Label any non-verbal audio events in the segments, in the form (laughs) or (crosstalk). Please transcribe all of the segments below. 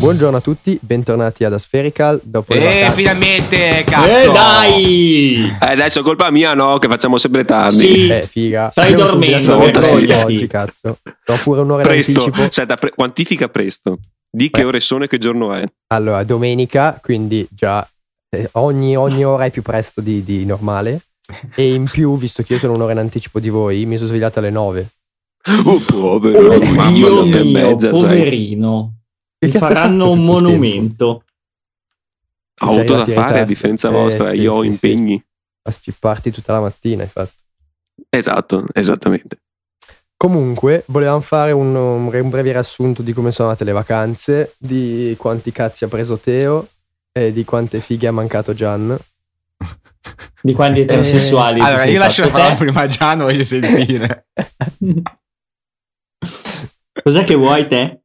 Buongiorno a tutti, bentornati ad Aspherical. Dopo Eh, vacanze- finalmente, cazzo! Eh dai! Eh, adesso è colpa mia, no? Che facciamo sempre tardi. Sì. Eh, figa. Stai Abbiamo dormendo, volta oggi, cazzo. Sono pure un'ora in Presto. anticipo. Aspetta, pre- quantifica presto. Di che Beh. ore sono e che giorno è. Allora, domenica, quindi già eh, ogni, ogni ora è più presto di, di normale. E in più, visto che io sono un'ora in anticipo di voi, mi sono svegliato alle 9. Oh, povero. Oh, mamma Dio mia, e mio, mezza, sai. poverino. Che Hai faranno un monumento. Ho avuto da fare a differenza Eh, vostra. sì, Io ho sì, impegni. A spipparti tutta la mattina, infatti. Esatto, esattamente. Comunque, volevamo fare un, un breve riassunto di come sono andate le vacanze, di quanti cazzi ha preso Teo e di quante fighe ha mancato Gian. (laughs) Di quanti eterosessuali ti Allora, sei io lascio la prima a Giano, voglio sentire. (laughs) (laughs) Cos'è che vuoi te?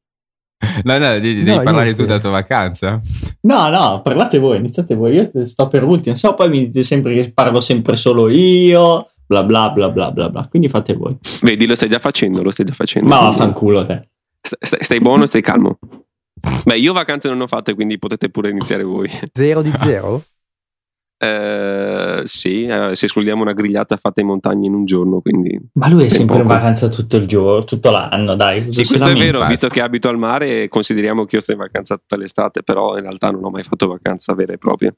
No, no, devi, devi No, parlare niente. tu della tua vacanza. No, no, parlate voi, iniziate voi. Io sto per ultimo. Se no, poi mi dite sempre che parlo sempre solo io. Bla bla bla bla bla bla. Quindi fate voi. Vedi, lo stai già facendo, lo stai già facendo. Ma vaffanculo te. st- stai, stai buono, stai calmo. Beh, io vacanze non ne ho fatte, quindi potete pure iniziare voi. Zero di (laughs) zero? Eh, sì, eh, se escludiamo una grigliata fatta in montagna in un giorno, quindi... Ma lui è È sempre in poco. vacanza tutto il giorno, tutto l'anno, dai. Sì, questo è vero, visto che abito al mare, consideriamo che io sto in vacanza tutta l'estate, però in realtà non ho mai fatto vacanza vera e propria.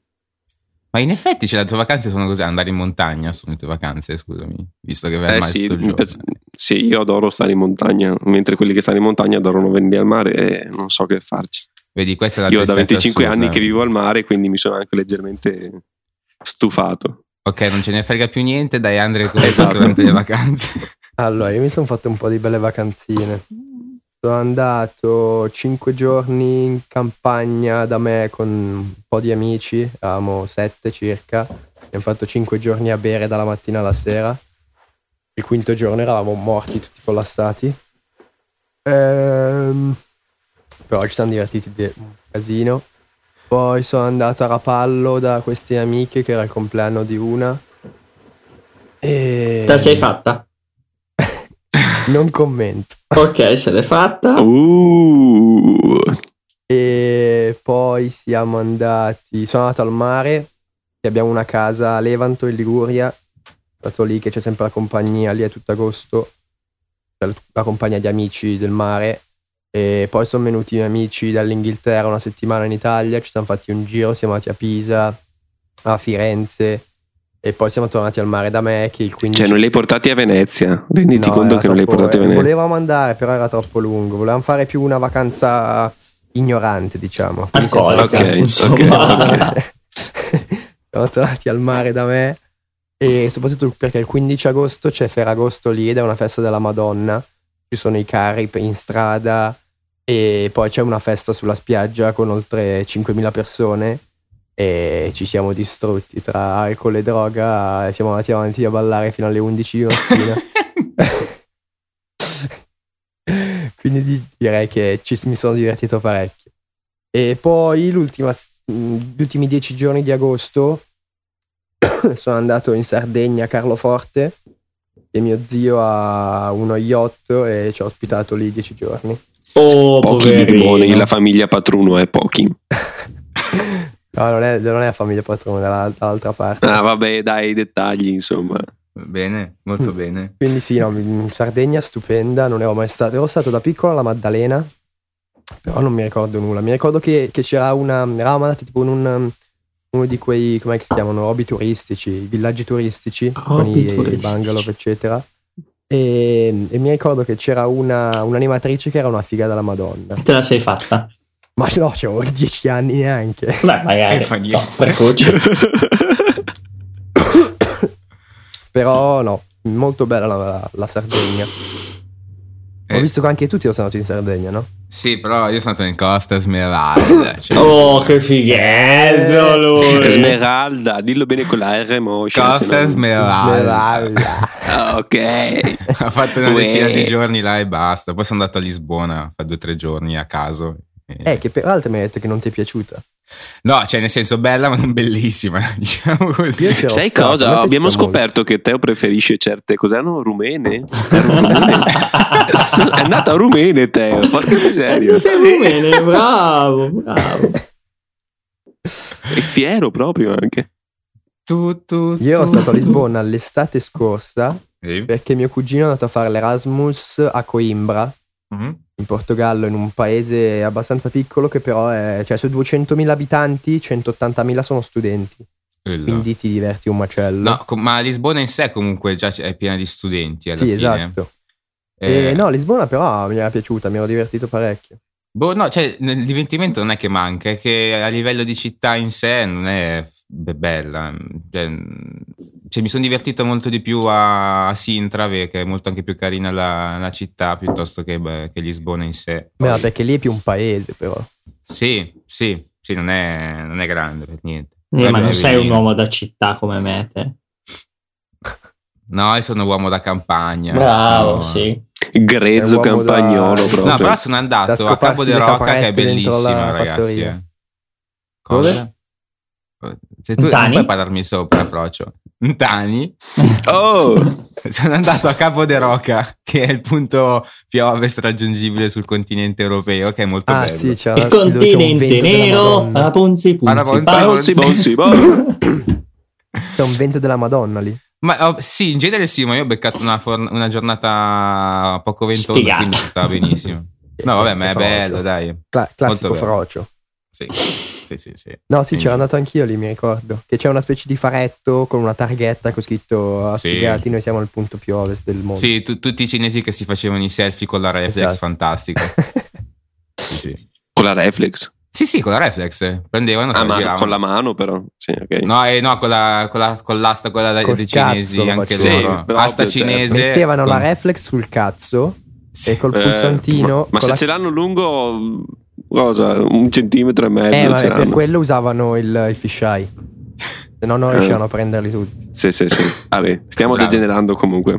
Ma in effetti, cioè, le tue vacanze sono così, andare in montagna sono le tue vacanze, scusami. Visto che vai al Eh mare sì, tutto il mi giorno. piace- sì, io adoro stare in montagna, mentre quelli che stanno in montagna adorano venire al mare e non so che farci. Vedi, questa è la Io da tristezza 25 assurda. anni che vivo al mare, quindi mi sono anche leggermente stufato. Ok, non ce ne frega più niente, dai Andre cosa Esatto. durante le vacanze. (laughs) Allora, io mi sono fatto un po' di belle vacanzine. Sono andato 5 giorni in campagna da me con un po' di amici, eravamo 7 circa. Abbiamo fatto 5 giorni a bere dalla mattina alla sera. Il quinto giorno eravamo morti, tutti collassati. Ehm, però ci siamo divertiti di- un casino. Poi sono andato a Rapallo da queste amiche che era il compleanno di una. E... Te la sei fatta? (laughs) Non commento. Ok, se l'è fatta. Uh, E poi siamo andati. Sono andato al mare. che Abbiamo una casa a Levanto in Liguria. Stato lì che c'è sempre la compagnia lì a tutto agosto. La compagnia di amici del mare. E poi sono venuti i miei amici dall'Inghilterra una settimana in Italia. Ci siamo fatti un giro. Siamo andati a Pisa, a Firenze. E poi siamo tornati al mare da me. Che il 15 cioè non li hai portati a Venezia, renditi No, conto che non li hai troppo- portati a eh, Venezia. Volevamo andare, però era troppo lungo. Volevamo fare più una vacanza ignorante, diciamo. Alcolica, Ok, insomma. ok, (laughs) Siamo tornati al mare da me. E soprattutto perché il 15 agosto c'è Ferragosto lì ed è una festa della Madonna. Ci sono i carri in strada e poi c'è una festa sulla spiaggia con oltre 5.000 persone e ci siamo distrutti tra alcol e droga siamo andati avanti a ballare fino alle 11 di mattina. (laughs) Quindi di- direi che ci- mi sono divertito parecchio. E poi gli ultimi dieci giorni di agosto (coughs) sono andato in Sardegna a Carloforte e mio zio ha uno yacht e ci ha ospitato lì dieci giorni. Oh, Pochi limoni, la famiglia Patruno è pochi. (laughs) No, non è, non è la famiglia patrona, è dalla- dall'altra parte. Ah, vabbè, dai, i dettagli, insomma. bene, molto bene. Quindi sì, no, Sardegna stupenda, non ero mai stato. Ero stato da piccolo alla Maddalena, però non mi ricordo nulla. Mi ricordo che, che c'era una... Eravamo andati tipo in un... Uno di quei, come si chiamano, hobby turistici, i villaggi turistici, con Hobby i turistici. bungalow, eccetera. E, e mi ricordo che c'era una, un'animatrice che era una figa della Madonna. Te la sei fatta? Ma no, c'avevo (laughs) 10 anni neanche. Beh, magari. Eh, fa so, niente. precoce. (coughs) Però no, molto bella la, la Sardegna. Ho Eh, visto che anche tu ti sei andato in Sardegna, no? Sì, però io sono andato in Costa Smeralda. (laughs) Cioè, Oh, che fighetto lui. Smeralda, dillo bene con la R motion. se Costa no- Smeralda. Smeralda. Ah, ok. (laughs) Ho fatto una Uè. decina di giorni là e basta. Poi sono andato a Lisbona per due o tre giorni a caso. E- Eh, che peraltro mi hai detto che non ti è piaciuta. No, cioè nel senso bella ma non bellissima, (laughs) diciamo così. Sai stato, cosa? Abbiamo piaciuto molto. scoperto che Teo preferisce certe cos'erano rumene? (laughs) Erano rumene? È andata a rumene Teo, porca miseria. Sei bene, bravo, bravo. È fiero proprio anche. Tu, tu, Io ero tu. stato a Lisbona l'estate scorsa Sì. perché mio cugino è andato a fare l'Erasmus a Coimbra, Mhm. In Portogallo, in un paese abbastanza piccolo che però è, cioè su 200.000 abitanti, 180.000 sono studenti, Quello. quindi ti diverti un macello. No, com- ma Lisbona in sé comunque già è piena di studenti sì, fine. esatto. Eh, E no, Lisbona però mi era piaciuta, mi ero divertito parecchio. boh, no, cioè, nel divertimento non è che manca, è che a livello di città in sé non è bella. Cioè, cioè, mi sono divertito molto di più a, a Sintra, che è molto anche più carina la, la città, piuttosto che, beh, che Lisbona in sé. Beh, no, perché lì è più un paese però. Sì, sì, sì, non è, non è grande per niente. Eh, ma non sei un uomo da città come me, te. No, io sono uomo da campagna. Bravo, No. sì. Grezzo uomo da- campagnolo No, No, proprio. però sono andato Da a Capo le Roca, che è bellissima, ragazzi. fattoria. eh. Cosa? Se tu non Tani? puoi parlarmi sopra, Frocio. Tani? (laughs) Oh! (laughs) Sono andato a Capo de Roca, che è il punto più a ovest raggiungibile sul continente europeo, che è molto Ah bello. sì, c'è Il continente nero, Parabon- Bonzi, bonzi, bonzi. C'è un vento della Madonna lì. Ma oh, sì, in genere sì, ma io ho beccato una, for- una giornata poco ventosa, Spiegata. quindi stava benissimo. No, vabbè, ma è Frocio. bello, dai. Cla- classico frocio. Sì, sì, sì. sì. No, sì, Quindi- c'ero andato anch'io lì, mi ricordo. Che c'è una specie di faretto con una targhetta con scritto a Sì. spiegati, noi siamo al punto più ovest del mondo. Sì, tu- tutti i cinesi che si facevano i selfie con la reflex, Esatto. fantastico. (laughs) Sì, sì. Con la reflex. Sì, sì, con la reflex. eh. Prendevano Ah, la ma con la mano però. Sì, ok. No, eh, no, con, la, con, la- con l'asta, quella dei, cazzo cinesi, anche loro. Sì, proprio, Asta cioè, cinese. Mettevano la con- reflex sul cazzo e col Eh, pulsantino. ma, ma se la- ce l'hanno lungo, cosa? Un centimetro e mezzo. Eh, ma ce per quello usavano il, il fisheye. Se no non Eh. riuscivano a prenderli tutti. Sì, sì, sì. Vabbè, stiamo Bravo. degenerando comunque.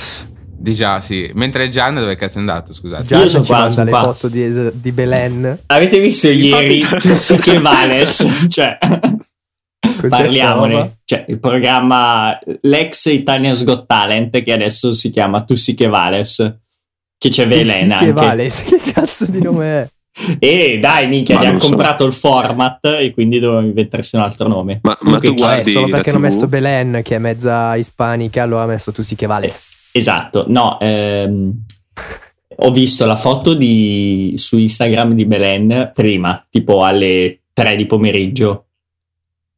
Di già, sì. Mentre Gian dove cazzo è andato, scusate? Già sono ci qua, manda sono le qua. foto di, di Belen. Avete visto ieri Tu sì che vales? Cioè, Cos'è parliamone. Cioè, il programma, l'ex Italian's Got Talent, che adesso si chiama Tu sì che vales. Che c'è che anche. vale, sì, (laughs) che cazzo di nome è? E dai, minchia, Ma gli hanno non so. comprato il format e quindi dovevano inventarsi un altro nome. Ma, ma tu guardi solo perché hanno messo Belen, che è mezza ispanica, allora ha messo tu sì che vale. Esatto, no, ehm, ho visto la foto di, su Instagram di Belen prima, tipo alle 3 di pomeriggio.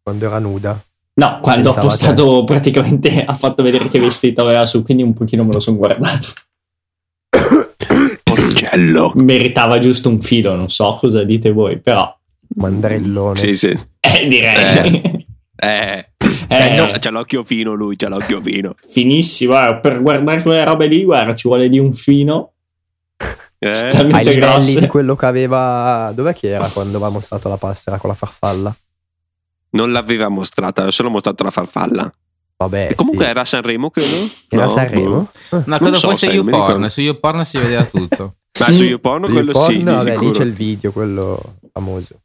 Quando era nuda. No, quando ha Pensavo postato praticamente, ha fatto vedere che vestito aveva su, quindi un pochino me lo sono guardato. (coughs) Porcello. Meritava giusto un filo, non so cosa dite voi, però, Mandrellone. Sì, sì. eh, direi. (laughs) Eh, Eh, c'ha, c'ha l'occhio fino lui, c'ha l'occhio fino. finissimo, eh, per guardare quelle robe lì, guarda, ci vuole di un fino. Eh? Ai Talmente livelli grosse. di quello che aveva. Dov'è che era quando aveva mostrato la passera con la farfalla? Non l'aveva mostrata, aveva solo mostrato la farfalla. Vabbè. E comunque sì. era a Sanremo, credo? Era No, Sanremo? No, Non credo so, fosse YouPorn. Su YouPorn si vedeva tutto. (laughs) Ma su YouPorn quello porno, sì, vabbè, lì c'è il video, quello famoso.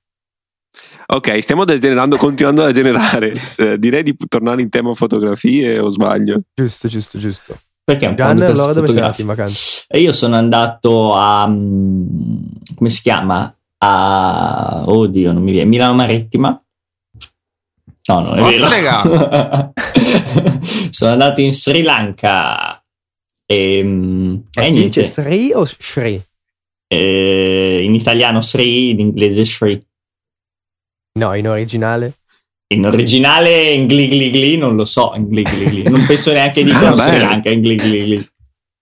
Ok, stiamo degenerando, continuando a generare. (laughs) Eh, direi di tornare in tema fotografie o sbaglio? Giusto, giusto, giusto. Perché un queste allora dove sei andato fotografie. in vacanza? E io sono andato a. mm, come si chiama? A. Oddio, non mi viene. Milano Marittima. No, non è Oh, vero. (laughs) sono andato in Sri Lanka. E, mm, Eh e sì, niente. c'è Sri o Shri? Eh, in italiano Sri, in inglese Sri. No, in originale. In originale in gli gli gli, non lo so, in gli gli gli. Non penso neanche (laughs) di Ah, Sri. Lanka, in gli gli gli.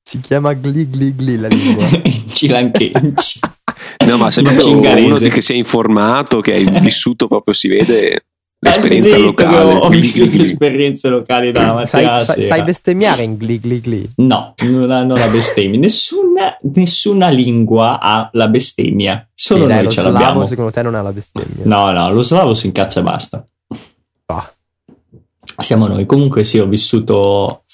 Si chiama Gli Gli Gli la lingua. (laughs) in cilanche. in ci- No, ma cingalese. uno di che sei informato, che hai vissuto proprio, si vede l'esperienza Eh, zitto, locale. Ho, vissuto esperienze locali dalla mattina sai, sai, bestemmiare in Gli Gli Gli? No, non hanno la bestemmia. Nessuna, nessuna lingua ha la bestemmia. Solo Sì, dai, noi lo ce slavo l'abbiamo. secondo te non ha la bestemmia. No, no, lo slavo si incazza e basta. Ah. Siamo noi. Comunque sì, ho vissuto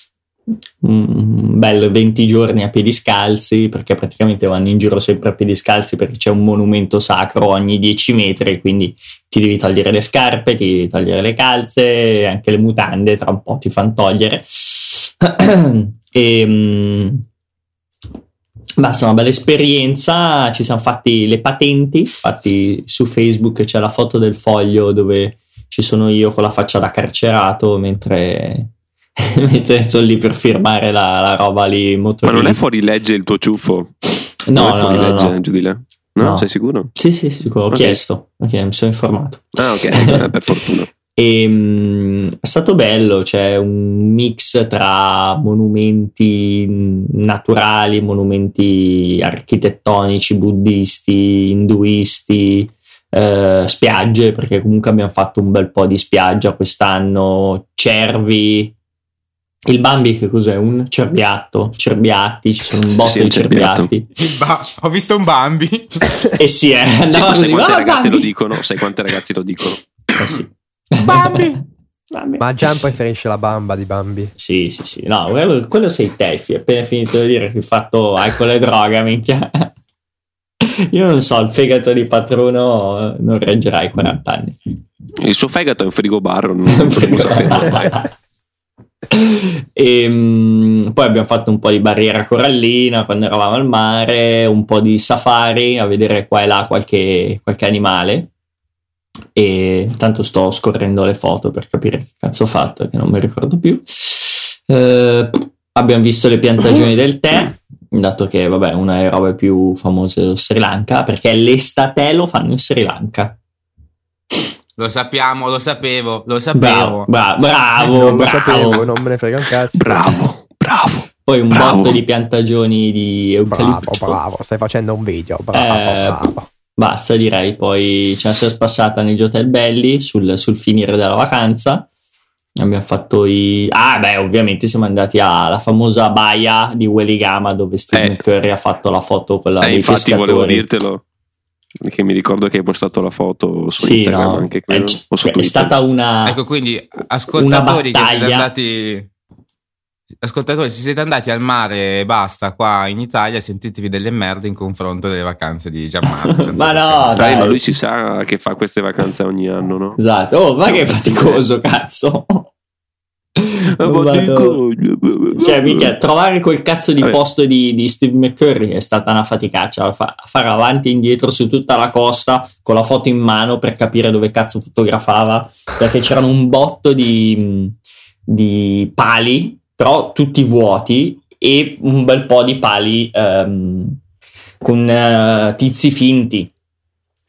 un bel 20 giorni a piedi scalzi perché praticamente vanno in giro sempre a piedi scalzi perché c'è un monumento sacro ogni 10 metri quindi ti devi togliere le scarpe, ti devi togliere le calze anche le mutande tra un po' ti fanno togliere. (clears throat) E um, basta una bella esperienza ci siamo fatti le patenti infatti su Facebook c'è la foto del foglio dove ci sono io con la faccia da carcerato mentre (laughs) mentre sono lì per firmare la, la roba lì motorista. Ma non è fuori legge il tuo ciuffo? No, non è fuori no, legge no. giù di là? No, No. sei sicuro? Sì, sì, sicuro. Ho Ok. chiesto, ok, mi sono informato. Ah, ok, (laughs) per fortuna. E, mm, è stato bello, c'è un mix tra monumenti naturali, monumenti architettonici, buddisti, induisti, eh, spiagge, perché comunque abbiamo fatto un bel po' di spiaggia quest'anno, cervi. Il Bambi che cos'è? Un cerbiatto, cerbiatti, ci sono un botto Sì, di cerbiatti. Ba- ho visto un Bambi. E sì, eh, Sì, andava sai così, quante "Ah, ragazze lo Bambi!" dicono? Sai quante ragazze lo dicono? Eh sì. Bambi. Bambi. Ma Gian preferisce la bamba di Bambi. Sì, sì, sì. No, quello, quello sei te, fi. Appena finito di dire che hai fatto alcol e droga, minchia. Io non so, il fegato di patrono eh, non reggerà i 40 anni. Il suo fegato è un frigobar, non (laughs) potremmo sapere. (coughs) E, mm, poi abbiamo fatto un po' di barriera corallina quando eravamo al mare, un po' di safari a vedere qua e là qualche, qualche animale. E intanto sto scorrendo le foto per capire che cazzo ho fatto, che non mi ricordo più. Eh, abbiamo visto le piantagioni del tè, dato che vabbè, una delle robe più famose dello Sri Lanka, perché l'estate lo fanno in Sri Lanka. Lo sappiamo, lo sapevo, lo Bravo, sapevo. bra- bravo, non lo bravo. sapevo, non me ne frega un cazzo. Bravo, bravo. Poi un Bravo. botto di piantagioni di Bravo, eucalipto. bravo, stai facendo un video. Bravo, Eh, bravo. Basta, direi. Poi ce la siamo spassata negli hotel belli sul, sul finire della vacanza. Abbiamo fatto i. Ah, beh, ovviamente siamo andati alla famosa baia di Welligama dove Stephen Eh. Curry ha fatto la foto quella Eh, dei infatti pescatori. volevo dirtelo. Perché mi ricordo che hai postato la foto su Sì, Instagram no, anche è, credo, o su è Twitter. stata una. Ecco, quindi ascoltatori che siete battaglia. andati Ascoltatori, se siete andati al mare e basta qua in Italia, sentitevi delle merde in confronto delle vacanze di Gianmarco. (laughs) Ma no, Dai, dai. ma lui ci sa che fa queste vacanze ogni anno, no? Esatto. Oh, ma che cazzo, faticoso, cazzo. Vado- Cioè, mica, trovare quel cazzo di Vabbè. posto di, di Steve McCurry è stata una faticaccia. Fa- fare avanti e indietro su tutta la costa con la foto in mano per capire dove cazzo fotografava. Perché c'erano un botto di, di pali, però tutti vuoti, e un bel po' di pali ehm, con eh, tizi finti.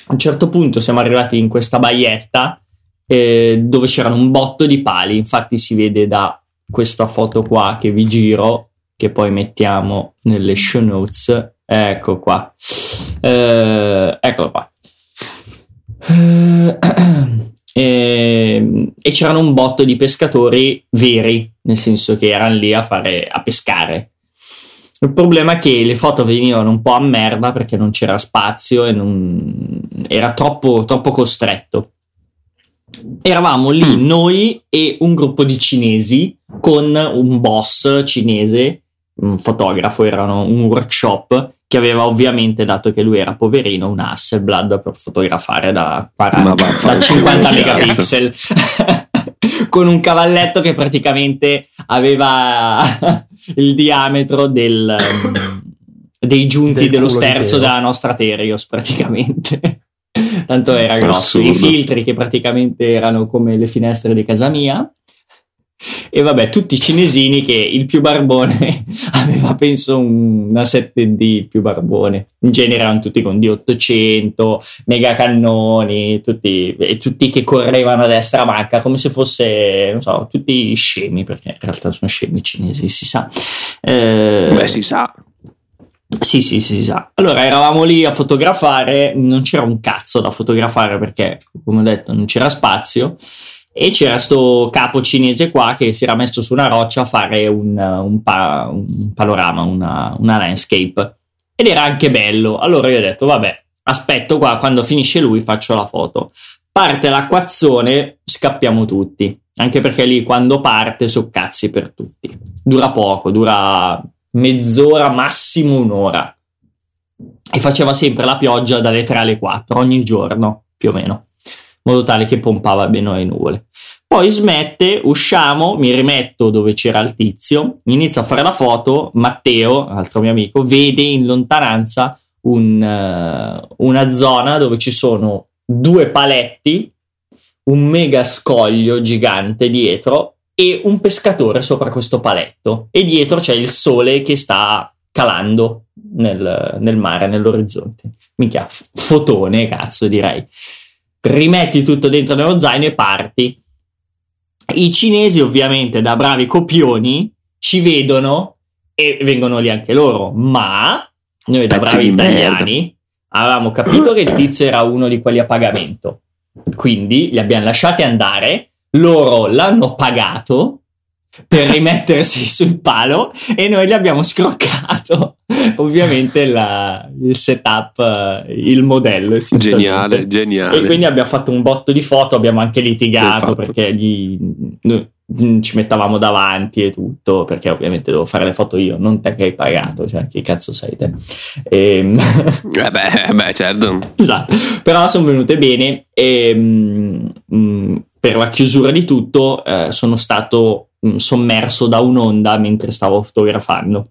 A un certo punto siamo arrivati in questa baietta eh, dove c'erano un botto di pali. Infatti, si vede da questa foto qua che vi giro, che poi mettiamo nelle show notes. Ecco qua, Eh, eccolo qua. Eh, e, (clears throat) e c'erano un botto di pescatori veri, nel senso che erano lì a fare a pescare. Il problema è che le foto venivano un po' a merda perché non c'era spazio e non, era troppo, troppo costretto. Eravamo lì Mm. noi e un gruppo di cinesi con un boss cinese, un fotografo, erano un workshop che aveva ovviamente, dato che lui era poverino, un Hasselblad per fotografare da, 40 Ma vaffanculo, da 50 cazzo. megapixel. (laughs) con un cavalletto che praticamente aveva (laughs) il diametro del, (coughs) dei giunti Del dello sterzo della nostra Terios praticamente. Tanto era grosso. Assurdo. I filtri che praticamente erano come le finestre di casa mia. E vabbè, tutti i cinesini che il più barbone (laughs) aveva penso un- una 7D il più barbone. In genere erano tutti con D800, mega cannoni, tutti, e tutti che correvano a destra a manca come se fosse, non so, tutti scemi, perché in realtà sono scemi cinesi, si sa. Eh, Beh, si sa. Sì, sì, sì, sa. Allora eravamo lì a fotografare, non c'era un cazzo da fotografare perché, come ho detto, non c'era spazio. E c'era sto capo cinese qua che si era messo su una roccia a fare un, un pa- un panorama, una, una landscape. Ed era anche bello. Allora io ho detto, vabbè, aspetto qua, quando finisce lui faccio la foto. Parte l'acquazzone, scappiamo tutti. anche perché lì quando parte so cazzi per tutti. Dura poco, dura mezz'ora, massimo un'ora. E faceva sempre la pioggia dalle 3 alle 4 ogni giorno, più o meno, in modo tale che pompava bene le nuvole. Poi smette, usciamo, mi rimetto dove c'era il tizio, inizio a fare la foto, Matteo, altro mio amico, vede in lontananza un, uh, una zona dove ci sono due paletti, un mega scoglio gigante dietro e un pescatore sopra questo paletto e dietro c'è il sole che sta calando nel, nel mare, nell'orizzonte. Minchia, fotone, cazzo direi. Rimetti tutto dentro nello zaino e parti. I cinesi ovviamente da bravi copioni ci vedono e vengono lì anche loro, ma noi da bravi italiani avevamo capito che il tizio era uno di quelli a pagamento. Quindi li abbiamo lasciati andare, loro l'hanno pagato per rimettersi (laughs) sul palo e noi gli abbiamo scroccato. (laughs) Ovviamente la, il setup, il modello. Geniale, geniale. E quindi abbiamo fatto un botto di foto, abbiamo anche litigato perché gli, noi, ci mettavamo davanti e tutto perché ovviamente devo fare le foto io non te che hai pagato cioè che cazzo sei te? E, ehm, (laughs) eh beh, eh beh certo. Esatto. Però sono venute bene e mh, mm, mm, per la chiusura di tutto eh, sono stato mh, mm, sommerso da un'onda mentre stavo fotografando.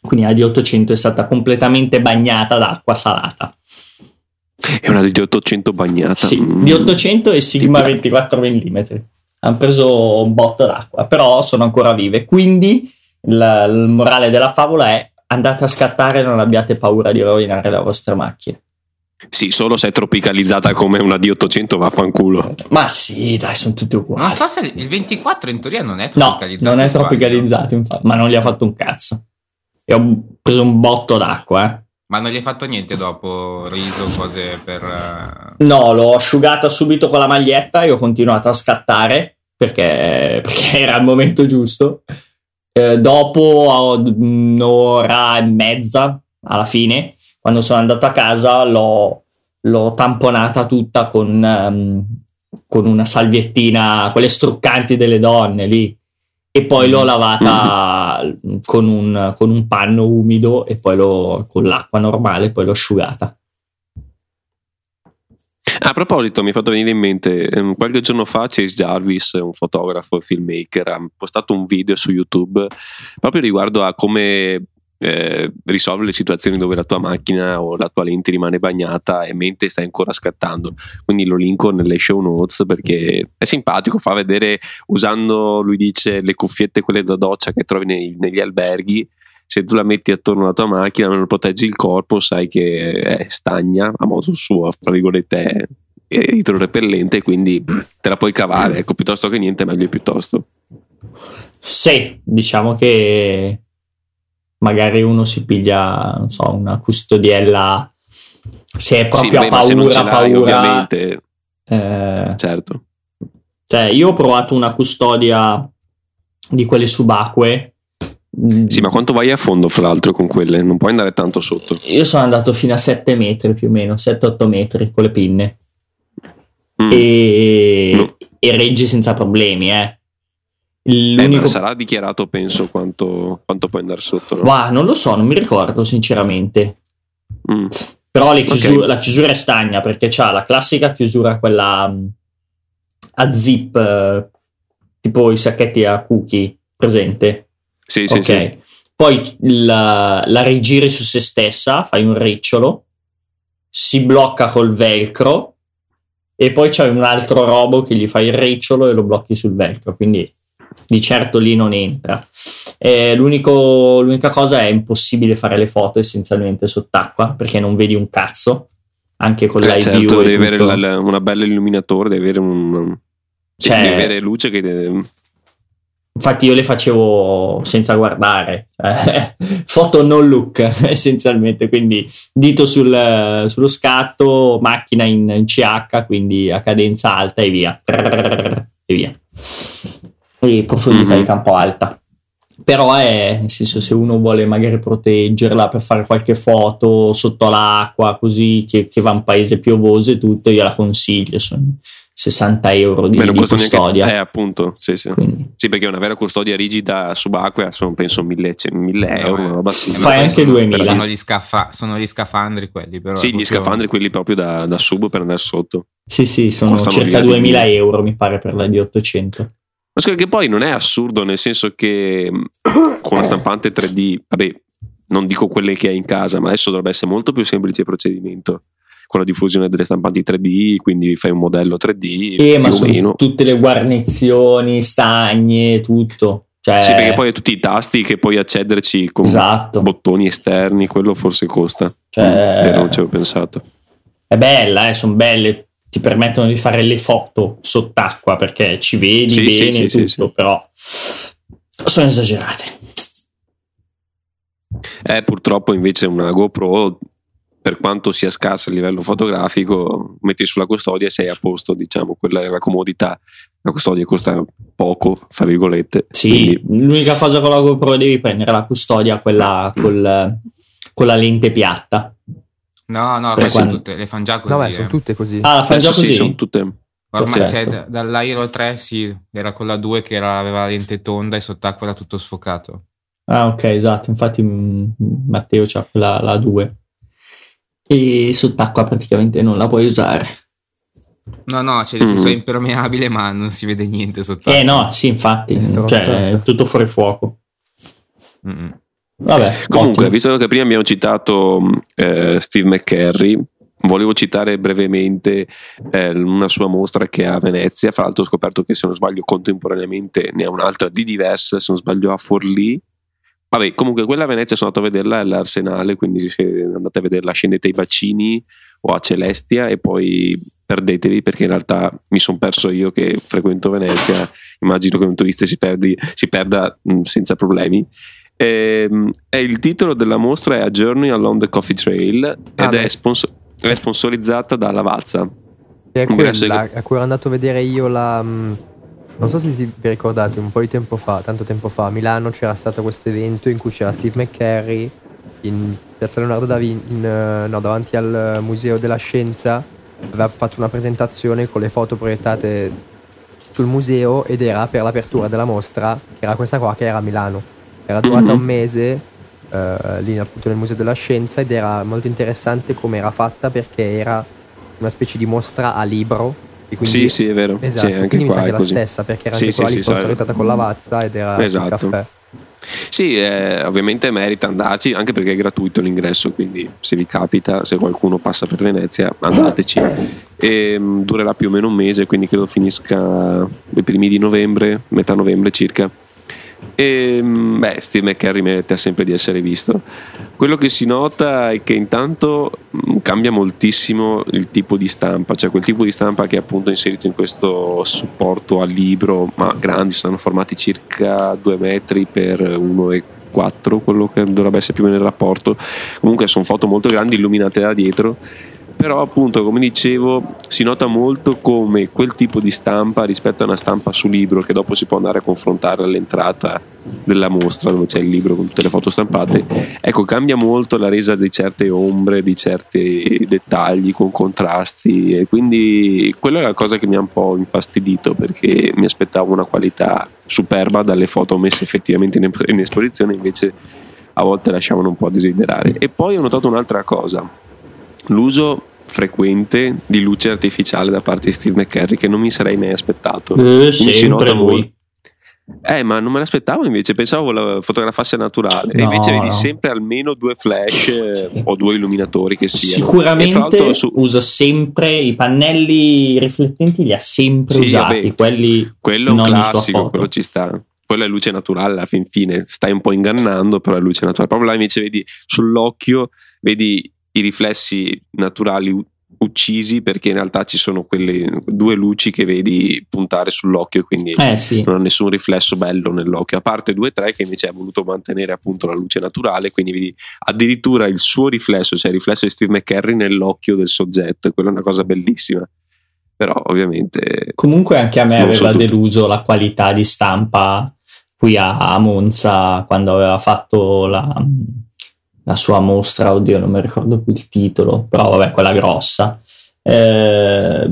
Quindi la D800 è stata completamente bagnata d'acqua salata. È una D800 bagnata. Sì, D800 e Sigma 24 mm hanno preso un botto d'acqua, però sono ancora vive. Quindi il, il morale della favola è andate a scattare e non abbiate paura di rovinare le vostre macchine. Sì, solo se è tropicalizzata come una D800 vaffanculo. Ma sì, dai, sono tutti uguali. Ma forse il 24 in teoria non è tropicalizzato. No, non è tropicalizzato, infatti, ma non gli ha fatto un cazzo. E ho preso un botto d'acqua, eh. Ma non gli hai fatto niente dopo, riso, cose per... Uh... No, l'ho asciugata subito con la maglietta e ho continuato a scattare perché, perché (laughs) era il momento giusto. Eh, dopo un'ora e mezza, alla fine, quando sono andato a casa, l'ho, l'ho tamponata tutta con, um, con una salviettina, quelle struccanti delle donne lì e poi l'ho lavata mm-hmm. con, un, con, un, panno umido e poi l'ho, con l'acqua normale poi l'ho asciugata. A proposito, mi è fatto venire in mente, ehm, qualche giorno fa Chase Jarvis, un fotografo e filmmaker, ha postato un video su YouTube proprio riguardo a come eh, risolvere le situazioni dove la tua macchina o la tua lente rimane bagnata e mentre stai ancora scattando. Quindi lo linko nelle show notes perché è simpatico, fa vedere usando, lui dice, le cuffiette quelle da doccia che trovi nei, negli alberghi. Se tu la metti attorno alla tua macchina, non proteggi il corpo, sai che è stagna a modo suo, fra virgolette, è idrorepellente, quindi te la puoi cavare. Ecco, piuttosto che niente, meglio piuttosto. Sì, diciamo che magari uno si piglia, non so, una custodiella se è proprio sì, a paura, paura. Ovviamente. Eh, certo. Cioè, io ho provato una custodia di quelle subacquee. Sì, ma quanto vai a fondo, fra l'altro, con quelle? Non puoi andare tanto sotto. Io sono andato fino a 7 metri più o meno, 7-8 metri con le pinne. Mm. E, no. e reggi senza problemi, eh. L'unico... Eh, sarà dichiarato, penso, quanto, quanto puoi andare sotto. No? Wow, non lo so, non mi ricordo sinceramente. Mm. Però chiusure, okay. la chiusura è stagna perché c'ha la classica chiusura, quella mm, a zip, eh, tipo i sacchetti a cookie, presente? Sì, sì, okay. sì. Poi la, la rigiri su se stessa, fai un ricciolo, si blocca col velcro e poi c'è un altro robo che gli fa il ricciolo e lo blocchi sul velcro. Quindi di certo lì non entra. Eh, l'unica cosa è impossibile fare le foto essenzialmente sott'acqua perché non vedi un cazzo. Anche con eh, live certo. Devi avere la, una bella illuminatore, devi avere un. Cioè, devi avere luce che. Infatti io le facevo senza guardare, cioè, (laughs) foto no look (laughs) essenzialmente, quindi dito sul, sullo scatto, macchina in, in CH, quindi a cadenza alta e via. E via e profondità mm-hmm. di campo alta. però è nel senso se uno vuole magari proteggerla per fare qualche foto sotto l'acqua così che, che va in paese piovoso e tutto io la consiglio sono 60 euro di, di custodia neanche, eh appunto sì, sì. sì, perché una vera custodia rigida subacquea sono penso 1000, 1000 no, euro roba simile fai anche 2000 sono gli, scafa- sono gli, scafandri quelli però sì proprio... gli scafandri quelli proprio da, da, sub per andare sotto sì sì sono Costano circa 2000 euro mi pare per la di 800 ma scusa che poi non è assurdo nel senso che con una stampante 3D, vabbè, non dico quelle che hai in casa, ma adesso dovrebbe essere molto più semplice il procedimento con la diffusione delle stampanti 3D, quindi fai un modello 3D. Eh, ma sono tutte le guarnizioni, stagne, tutto. Cioè... Sì, perché poi hai tutti i tasti che puoi accederci con esatto. bottoni esterni, quello forse costa. Cioè... Mm, non ci avevo pensato. È bella, eh, sono belle ti permettono di fare le foto sott'acqua perché ci vedi sì, bene sì, tutto, sì, però sono esagerate. Eh, purtroppo invece una GoPro, per quanto sia scarsa a livello fotografico, metti sulla custodia e sei a posto, diciamo, quella è la comodità. La custodia costa poco, fra virgolette. Sì, quindi... l'unica cosa con la GoPro devi prendere la custodia, quella col, con la lente piatta No, no, ormai quando... tutte, le fanno già così. No, beh, sono tutte così. Ah, la fanno già così? Sì, sono tutte. Ormai c'è cioè, dall'Aero 3 sì, era con la 2 che era, aveva la lente tonda e sott'acqua era tutto sfocato. Ah, ok, esatto. Infatti Matteo c'ha la, la 2 e sott'acqua praticamente non la puoi usare. No, no, c'è mm. è impermeabile, ma non si vede niente sott'acqua. Eh no, sì, infatti, cioè, è tutto fuori fuoco. Mm-mm. Vabbè, Comunque, ottimo. visto che prima abbiamo citato eh, Steve McCarry, volevo citare brevemente eh, una sua mostra che è a Venezia. Fra l'altro, ho scoperto che se non sbaglio, contemporaneamente ne ha un'altra di diversa. Se non sbaglio, a Forlì. Vabbè, comunque, quella a Venezia sono andato a vederla all'Arsenale. Quindi, se andate a vederla, scendete ai bacini o a Celestia e poi perdetevi perché in realtà mi sono perso io che frequento Venezia. Immagino che un turista si, perdi, si perda mh, senza problemi. E, ehm, è il titolo della mostra è A Journey Along the Coffee Trail ed ah, è, sponsor- è, sponsorizzata da Lavazza. È quella che... a cui ero andato a vedere io la... Mm, non so se vi ricordate, un po' di tempo fa, tanto tempo fa, a Milano c'era stato questo evento in cui c'era Steve McCarry in Piazza Leonardo da Vinci, eh, no, davanti al Museo della Scienza, aveva fatto una presentazione con le foto proiettate sul museo ed era per l'apertura della mostra, che era questa qua che era a Milano era durata mm-hmm. un mese uh, lì appunto nel Museo della Scienza ed era molto interessante come era fatta perché era una specie di mostra a libro. Quindi, sì, sì, è vero. Esatto, sì, anche quindi mi sa che è la stessa perché era sì, anche sì, quella sì, sponsorizzata con la Vazza ed era esatto. caffè. Sì, eh, ovviamente merita andarci anche perché è gratuito l'ingresso, quindi se vi capita, se qualcuno passa per Venezia, andateci. E, um, durerà più o meno un mese, quindi credo finisca i primi di novembre, metà novembre circa. E, beh, Steve McCarry merita sempre di essere visto. Quello che si nota è che intanto mm, cambia moltissimo il tipo di stampa, cioè quel tipo di stampa che è appunto inserito in questo supporto al libro, ma grandi, sono formati circa 2 metri per 1,4, quello che dovrebbe essere più o meno il rapporto. Comunque sono foto molto grandi illuminate da dietro però appunto come dicevo si nota molto come quel tipo di stampa rispetto a una stampa su libro che dopo si può andare a confrontare all'entrata della mostra dove c'è il libro con tutte le foto stampate ecco cambia molto la resa di certe ombre di certi dettagli con contrasti e quindi quella è la cosa che mi ha un po' infastidito perché mi aspettavo una qualità superba dalle foto messe effettivamente in, in esposizione invece a volte lasciavano un po' a desiderare. E poi ho notato un'altra cosa. L'uso frequente di luce artificiale da parte di Steve McCarry che non mi sarei mai aspettato. Eh, nota lui. Eh, ma non me l'aspettavo invece, pensavo la fotografasse naturale. No, e invece vedi sempre almeno due flash eh, o due illuminatori che siano. Sicuramente su... usa sempre i pannelli riflettenti, li ha sempre sì, usati. Vabbè, quelli quello è un classico, quello ci sta. Quella è luce naturale alla fin fine, stai un po' ingannando, però è luce naturale. Proprio là invece vedi sull'occhio, vedi i riflessi naturali uccisi perché in realtà ci sono quelle due luci che vedi puntare sull'occhio quindi eh, sì. non ha nessun riflesso bello nell'occhio. A parte due o tre che invece ha voluto mantenere appunto la luce naturale quindi vedi addirittura il suo riflesso cioè il riflesso di Steve McCarry nell'occhio del soggetto quella è una cosa bellissima. Però ovviamente comunque anche a me aveva deluso la qualità di stampa qui a, Monza quando aveva fatto la, la, sua mostra, oddio non mi ricordo più il titolo, però vabbè quella grossa. Eh,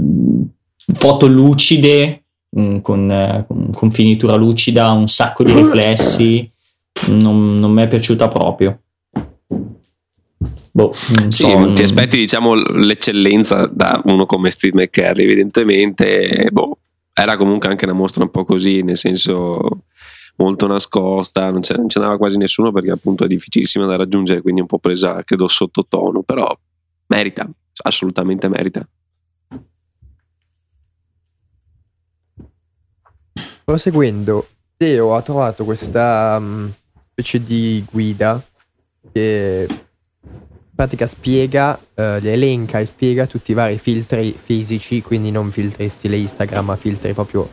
foto lucide, mh, mm, con, con, finitura lucida, un sacco di riflessi, non, non mi è piaciuta proprio. Boh, sì, so, ti aspetti diciamo l'eccellenza da uno come Steve McCurry evidentemente boh, era comunque anche una mostra un po' così nel senso molto nascosta, non, non ce n'era quasi nessuno perché appunto è difficilissima da raggiungere, quindi un po' presa credo sottotono, però merita, assolutamente merita. Proseguendo, Teo ha trovato questa um, specie di guida che in pratica spiega, uh, elenca e spiega tutti i vari filtri fisici, quindi non filtri stile Instagram, ma filtri proprio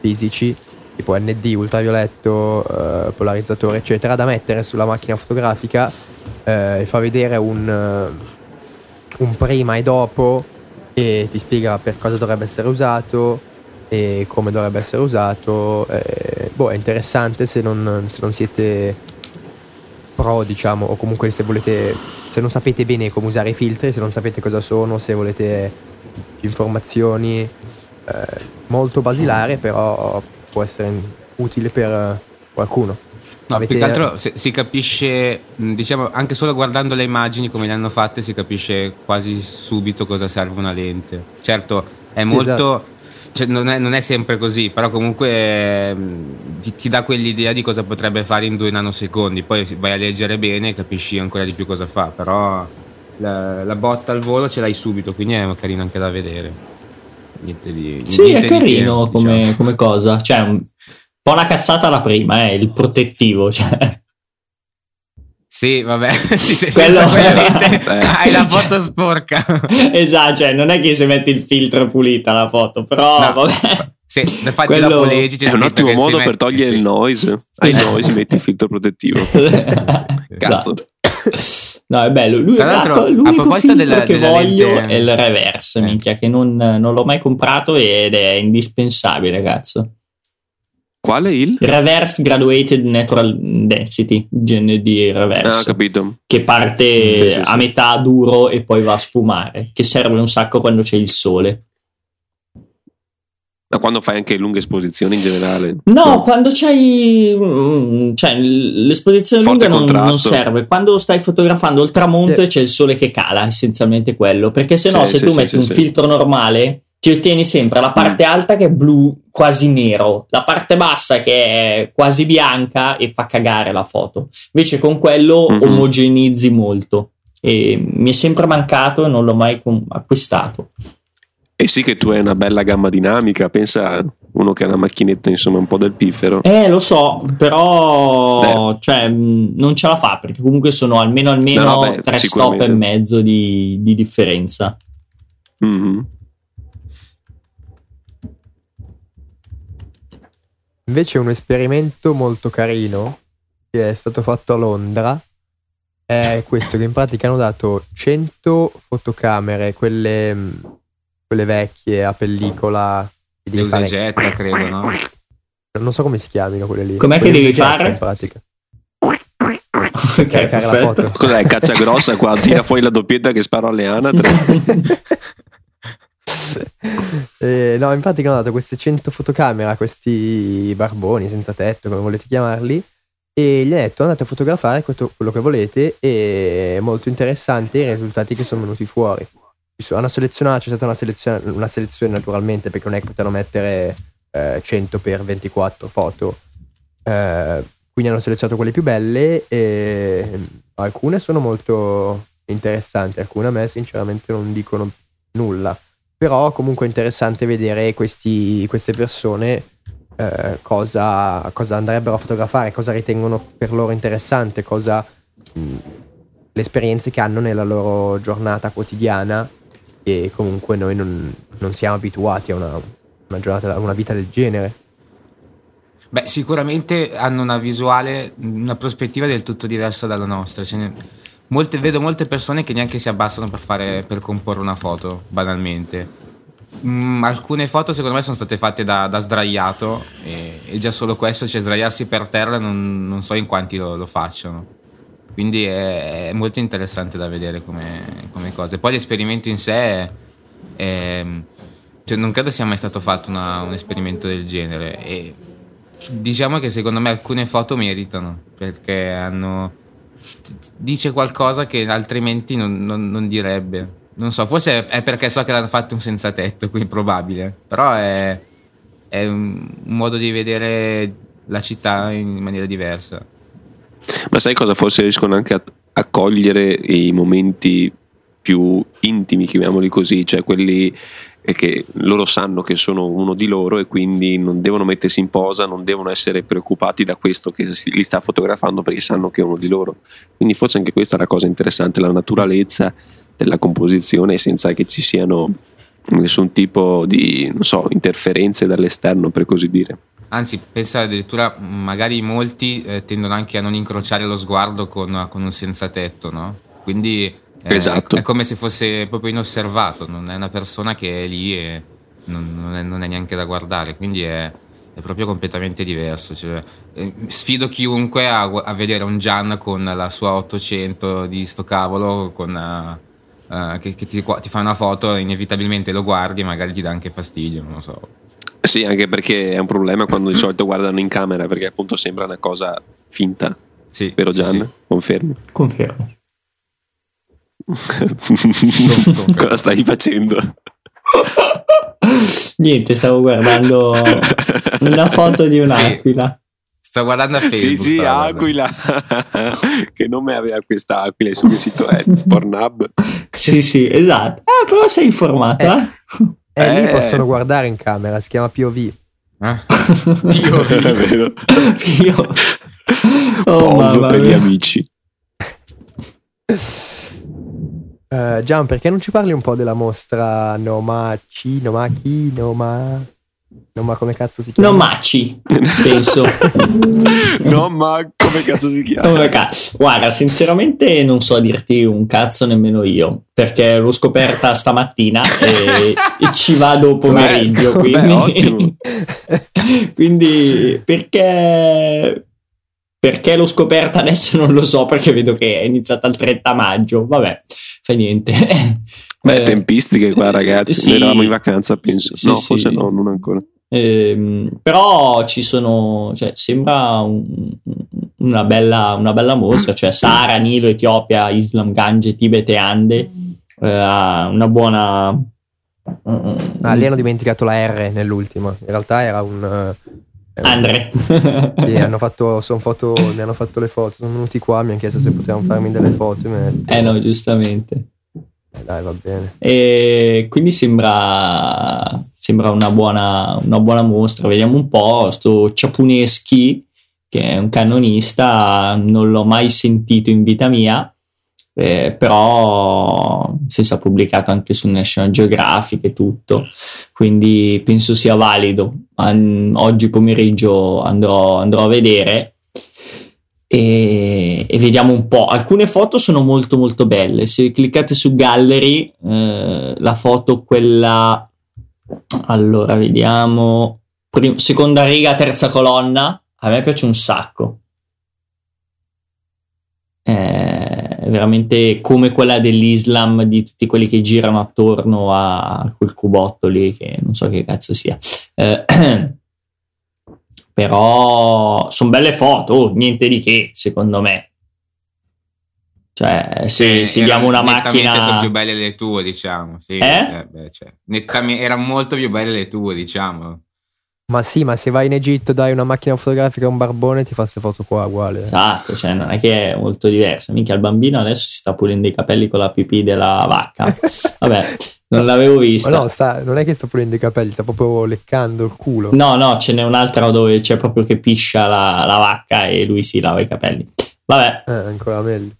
fisici tipo ND, ultravioletto, eh, polarizzatore, eccetera, da mettere sulla macchina fotografica eh, e fa vedere un, uh, un, prima e dopo e ti spiega per cosa dovrebbe essere usato e come dovrebbe essere usato. Eh, boh, è interessante se non, se non siete pro, diciamo, o comunque se volete, se non sapete bene come usare i filtri, se non sapete cosa sono, se volete più informazioni, eh, molto basilare, però può essere utile per eh, qualcuno. No, Avete... più che altro si capisce, diciamo, anche solo guardando le immagini come le hanno fatte, si capisce quasi subito cosa serve una lente. Certo, è molto. Esatto. Cioè, non, è, non, è, sempre così, però comunque ti, ti, dà quell'idea di cosa potrebbe fare in due nanosecondi. Poi vai a leggere bene e capisci ancora di più cosa fa. Però la, la botta al volo ce l'hai subito, quindi è carino anche da vedere niente di Sì, niente è carino di come, diciamo. come, cosa. Cioè, un po' una cazzata la prima, eh, il protettivo. (laughs) Cioè. Sì, vabbè, (laughs) sì, Quello... hai la foto sporca. (laughs) esatto, cioè, non è che se metti il filtro pulita la foto, però no. vabbè. Sì, infatti Quello... dopo leggi è un ottimo modo per mette, togliere sì. il noise. Ai esatto. noise metti il filtro protettivo. Cazzo. Esatto. No, è bello. Lui, ecco, l'unico filtro della, che della voglio lente... è il reverse, eh. minchia, che non, non, l'ho mai comprato ed è indispensabile, cazzo. Quale il? Reverse Graduated Natural Density, GND Reverse. Ah, capito. Che parte sì, sì, a sì. metà duro e poi va a sfumare, che serve un sacco quando c'è il sole. Ma quando fai anche lunghe esposizioni in generale? No, no. quando c'hai. Mm, cioè, l'esposizione Forte lunga non, non, serve. Quando stai fotografando il tramonto e c'è il sole che cala, essenzialmente quello. Perché se no, sì, se sì, tu sì, metti un filtro normale, ti ottieni sempre la parte mm. alta che è blu quasi nero, la parte bassa che è quasi bianca e fa cagare la foto. Invece con quello mm-hmm. omogenizzi molto. E mi è sempre mancato e non l'ho mai acquistato. E sì che tu hai una bella gamma dinamica, pensa uno che ha una macchinetta insomma un po' del piffero. Eh lo so, però cioè, non ce la fa perché comunque sono almeno almeno no, beh, tre stop e mezzo di, di differenza. Mm-hmm. Invece un esperimento molto carino che è stato fatto a Londra è questo che in pratica hanno dato 100 fotocamere, quelle quelle vecchie a pellicola. Le usagetta, credo, no? Non so come si chiamino quelle lì. Com'è quelle che devi fare? In pratica. ok, la foto. Cos'è, caccia grossa qua? (laughs) Tira fuori la doppietta che sparo alle anatre. (laughs) eh, no, in pratica hanno dato queste 100 fotocamere a questi barboni senza tetto, come volete chiamarli, e gli ha detto andate a fotografare quello che volete e è molto interessante i risultati che sono venuti fuori hanno selezionato, c'è stata una selezione, una selezione naturalmente perché non è che potevano mettere eh, 100 per 24 foto, eh, quindi hanno selezionato quelle più belle e alcune sono molto interessanti, alcune a me sinceramente non dicono nulla, però comunque è interessante vedere questi, queste persone eh, cosa, cosa, andrebbero a fotografare, cosa ritengono per loro interessante, cosa... Mh, le esperienze che hanno nella loro giornata quotidiana e comunque noi non, non siamo abituati a una, una, giornata, a una vita del genere. Beh, sicuramente hanno una visuale, una prospettiva del tutto diversa dalla nostra. Cioè, molte, vedo molte persone che neanche si abbassano per, fare, per comporre una foto, banalmente. Mm, alcune foto secondo me sono state fatte da, da sdraiato e, e, già solo questo, cioè sdraiarsi per terra, non, non so in quanti lo, lo facciano. Quindi è, è, molto interessante da vedere come, come cosa. Poi l'esperimento in sé è, è, cioè non credo sia mai stato fatto una, un esperimento del genere. E diciamo che secondo me alcune foto meritano perché hanno dice qualcosa che altrimenti non, non, non direbbe non so, forse è perché so che l'hanno fatto un senza tetto, quindi probabile. Però è, è un modo di vedere la città in maniera diversa. Ma sai cosa? Forse riescono anche a, a cogliere i momenti più intimi, chiamiamoli così, cioè quelli che loro sanno che sono uno di loro e quindi non devono mettersi in posa, non devono essere preoccupati da questo che li sta fotografando perché sanno che è uno di loro. Quindi forse anche questa è la cosa interessante, la naturalezza della composizione senza che ci siano nessun tipo di so, interferenze dall'esterno, per così dire. Anzi, pensa addirittura, magari molti eh, tendono anche a non incrociare lo sguardo con, con un senza tetto, no? Quindi eh, esatto. è, è, come se fosse proprio inosservato, non è una persona che è lì e non, non, è, non è, neanche da guardare, quindi è, è proprio completamente diverso. Cioè, eh, sfido chiunque a, a, vedere un Gian con la sua 800 di sto cavolo, con... Uh, uh, che, che ti, ti, fa una foto, inevitabilmente lo guardi e magari ti dà anche fastidio, non lo so. Sì, anche perché è un problema quando di solito guardano in camera, perché appunto sembra una cosa finta. Sì, Vero Gian? Sì, sì. Confermi? Confermo. (laughs) Cosa stai facendo? (laughs) Niente, stavo guardando una foto di un'aquila. Sto guardando a Facebook. Sì, sì, Aquila. (laughs) che nome aveva questa Aquila? Il suo sito è Pornhub. Sì, sì, esatto. Eh, però sei informato, eh? Eh? eh lì eh. possono guardare in camera, si chiama POV. Eh? (laughs) POV. (laughs) è vero. POV. (laughs) Oh, mamma per gli amici. Uh, Gian, perché non ci parli un po' della mostra Nomachi, Nomaki, Noma... No, ma come cazzo si chiama? (laughs) Non Maci, penso. no, ma come cazzo si chiama? Come cazzo. Guarda, sinceramente non so dirti un cazzo nemmeno io, perché l'ho scoperta stamattina e, e ci vado pomeriggio. Beh, quindi, beh, (laughs) quindi perché, perché l'ho scoperta adesso non lo so, perché vedo che è iniziata il 30 maggio. Vabbè, fa niente. (laughs) Beh, eh, tempistiche qua ragazzi, sì, eravamo in vacanza penso, sì, no sì. forse no, non ancora. Eh, però ci sono, cioè, sembra un, una, bella, una bella mostra, cioè Sahara, Nilo, Etiopia, Islam, Gange, Tibet e Ande, eh, una buona... Ah, lì hanno dimenticato la R nell'ultima, in realtà era un... Andre. (laughs) sì, hanno fatto, foto, mi hanno fatto le foto, sono venuti qua, mi hanno chiesto se potevano farmi delle foto. Detto, eh no, giustamente. Eh, dai, va bene. E quindi sembra, sembra una, buona, una buona mostra. Vediamo un po'. Sto Ciapuneschi, che è un cannonista, non l'ho mai sentito in vita mia. Eh, però si è pubblicato anche su National Geographic e tutto, quindi penso sia valido. An- oggi pomeriggio andrò, andrò a vedere e, e, vediamo un po'. Alcune foto sono molto molto belle. Se cliccate su Gallery, eh, la foto quella allora vediamo Prim- seconda riga, terza colonna. A me piace un sacco. È veramente come quella dell'Islam di tutti quelli che girano attorno a quel cubotto lì che non so che cazzo sia. Eh, (clears throat) però sono belle foto, oh, niente di che, secondo me. Cioè, se, se diamo una macchina. sono più belle le tue, diciamo. Sì, eh? eh beh, cioè, nettamente, erano molto più belle le tue, diciamo. Ma sì, ma se vai in Egitto dai una macchina fotografica a un barbone ti fa queste foto qua uguale. Esatto, cioè non è che è molto diversa. Mica il bambino adesso si sta pulendo i capelli con la pipì della vacca. (laughs) Vabbè, non l'avevo vista. Ma no, sta, non è che sta pulendo i capelli, sta proprio leccando il culo. No, no, ce n'è un'altra dove c'è proprio che piscia la, la vacca e lui si lava i capelli. Vabbè. Eh, ancora meglio.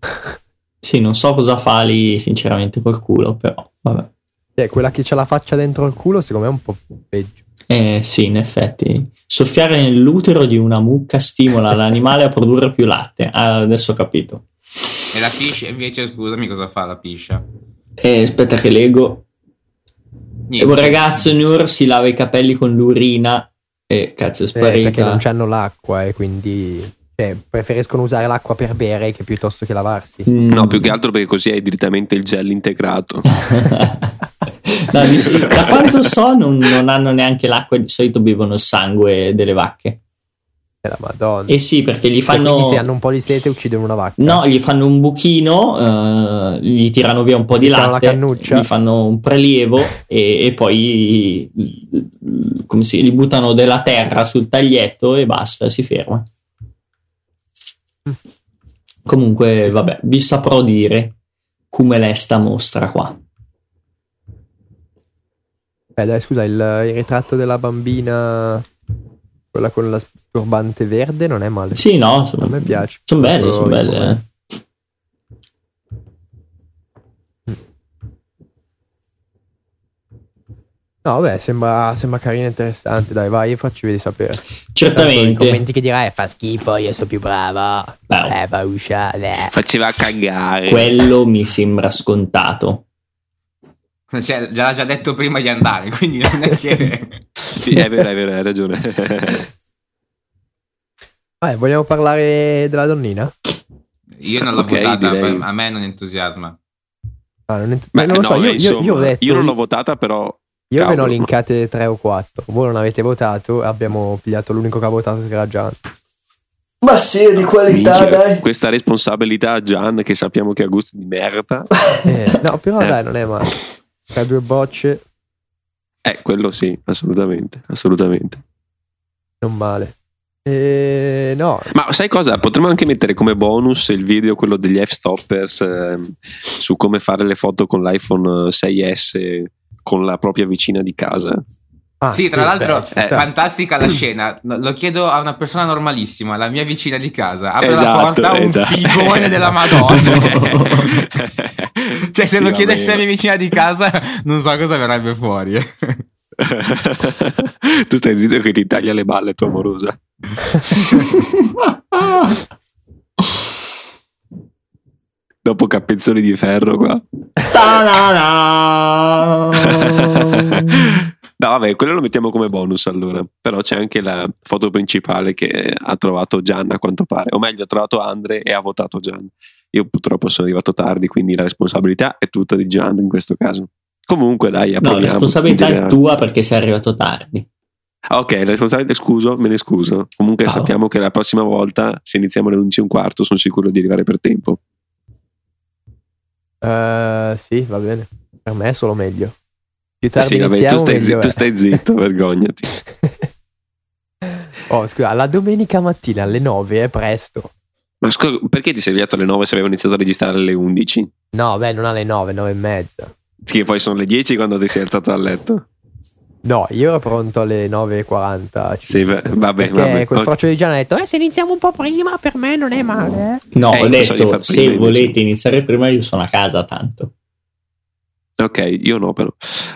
(laughs) sì, non so cosa fa lì sinceramente col culo, però vabbè. Eh, quella che c'ha la faccia dentro il culo secondo me è un po' peggio. Eh sì, in effetti. Soffiare nell'utero di una mucca stimola l'animale a produrre più latte. Ah, adesso ho capito. E la piscia invece, scusami, cosa fa la piscia? Eh, aspetta che leggo. Niente. un ragazzo Nur si lava i capelli con l'urina e cazzo è Eh, perché non c'hanno l'acqua e quindi cioè, preferiscono usare l'acqua per bere che piuttosto che lavarsi. No, più che altro perché così hai direttamente il gel integrato. (laughs) No, di- da quanto so non, non hanno neanche l'acqua, di solito bevono il sangue delle vacche. La madonna. Eh sì, perché gli E fanno... quindi se hanno un po' di sete uccidono una vacca. No, gli fanno un buchino, eh, gli tirano via un po' di Gli tirano latte, gli fanno un prelievo e, e poi come si, li buttano della terra sul taglietto e basta, si ferma. Comunque, vabbè, vi saprò dire come l'è sta mostra qua. Eh, dai, scusa, il, il ritratto della bambina, quella con la turbante verde, non è male. Sì, no, A sono, me piace. sono belle, sono belle. eh. No, vabbè, sembra, sembra carino e interessante. Dai, vai, facci vedere sapere. Tanto I Certamente. commenti che dirai fa schifo, io sono più brava. Beh, Eh, va uscire. Faceva cagare. quello mi sembra scontato. (laughs) Cioè, già l'ha già detto prima di andare, (laughs) quindi non è che... (laughs) Sì, è vero, è vero, hai ragione. Vabbè, vogliamo parlare della donnina? Io non l'ho Ok, votata, direi. a me non entusiasma. Ah, non, ent- Beh, non lo no, so, io, io- insomma, io ho detto, io non l'ho votata, però io ve ne ho cavolo. linkate tre o quattro. Voi non avete votato, abbiamo pigliato l'unico che ha votato che era Gian. Ma sì, di qualità, Minchia, dai. questa responsabilità a Gian, che sappiamo che ha gusti di merda. Eh, no, però Eh. dai, non è male. Tra due bocce, Eh, quello sì, assolutamente, assolutamente. non male. Eh, no, Ma sai cosa? Potremmo anche mettere come bonus il video, quello degli F-stoppers, ehm, su come fare le foto con l'iPhone 6S con la propria vicina di casa. Ah, sì, tra l'altro, beh, è sta. fantastica la scena. Lo chiedo a una persona normalissima, la mia vicina di casa. Apre Esatto, la porta, un esatto. figone della Madonna. (laughs) (laughs) (laughs) cioè, se Sì, lo bene. alla mia vicina di casa, (laughs) non so cosa verrebbe fuori. (laughs) tu stai zitto che ti taglia le balle tua amorosa. Dopo capezzoli di ferro qua. No, vabbè, quello lo mettiamo come bonus allora. Però c'è anche la foto principale che ha trovato Gian a quanto pare. O meglio, ha trovato Andre e ha votato Gian. Io purtroppo sono arrivato tardi, quindi la responsabilità è tutta di Gian in questo caso. Comunque, dai, No, la responsabilità è tua perché sei arrivato tardi. Ah, Ok, la responsabilità, scuso, me ne scuso. Comunque Ciao. sappiamo che la prossima volta, se iniziamo alle 11 e un quarto, sono sicuro di arrivare per tempo. Eh, sì, va bene. Per me è solo meglio. Più tardi sì, vabbè, tu stai, zitto, è. stai zitto, (laughs) vergognati. oh, scusa, la domenica mattina alle 9 è presto. Ma scusa, perché ti sei svegliato alle 9 se avevano iniziato a registrare alle 11? No, beh, non alle 9, 9 e mezza. Che poi sono le 10 quando ti sei alzato dal letto. No, io ero pronto alle 9.40. Sì, va- vabbè, Perché vabbè. quel Ok. froccio di Gian ha detto, eh, se iniziamo un po' prima per me non è male. eh." No, Eh, ho detto, se prima, invece. volete iniziare prima io sono a casa tanto. Ok, io no però.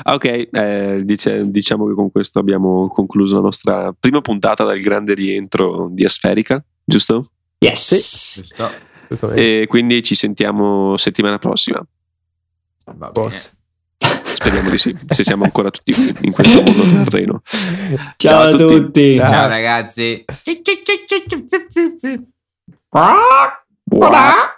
Ah, Ok, eh, dice- diciamo che con questo abbiamo concluso la nostra prima puntata dal grande rientro di Asferica, giusto? Yes. Giusto? Assolutamente. E quindi ci sentiamo settimana prossima. Va bene. Forse. Speriamo di sì, (laughs) se siamo ancora tutti qui in questo mondo terreno. Ciao, a tutti. Ciao. Ciao ragazzi. Buah.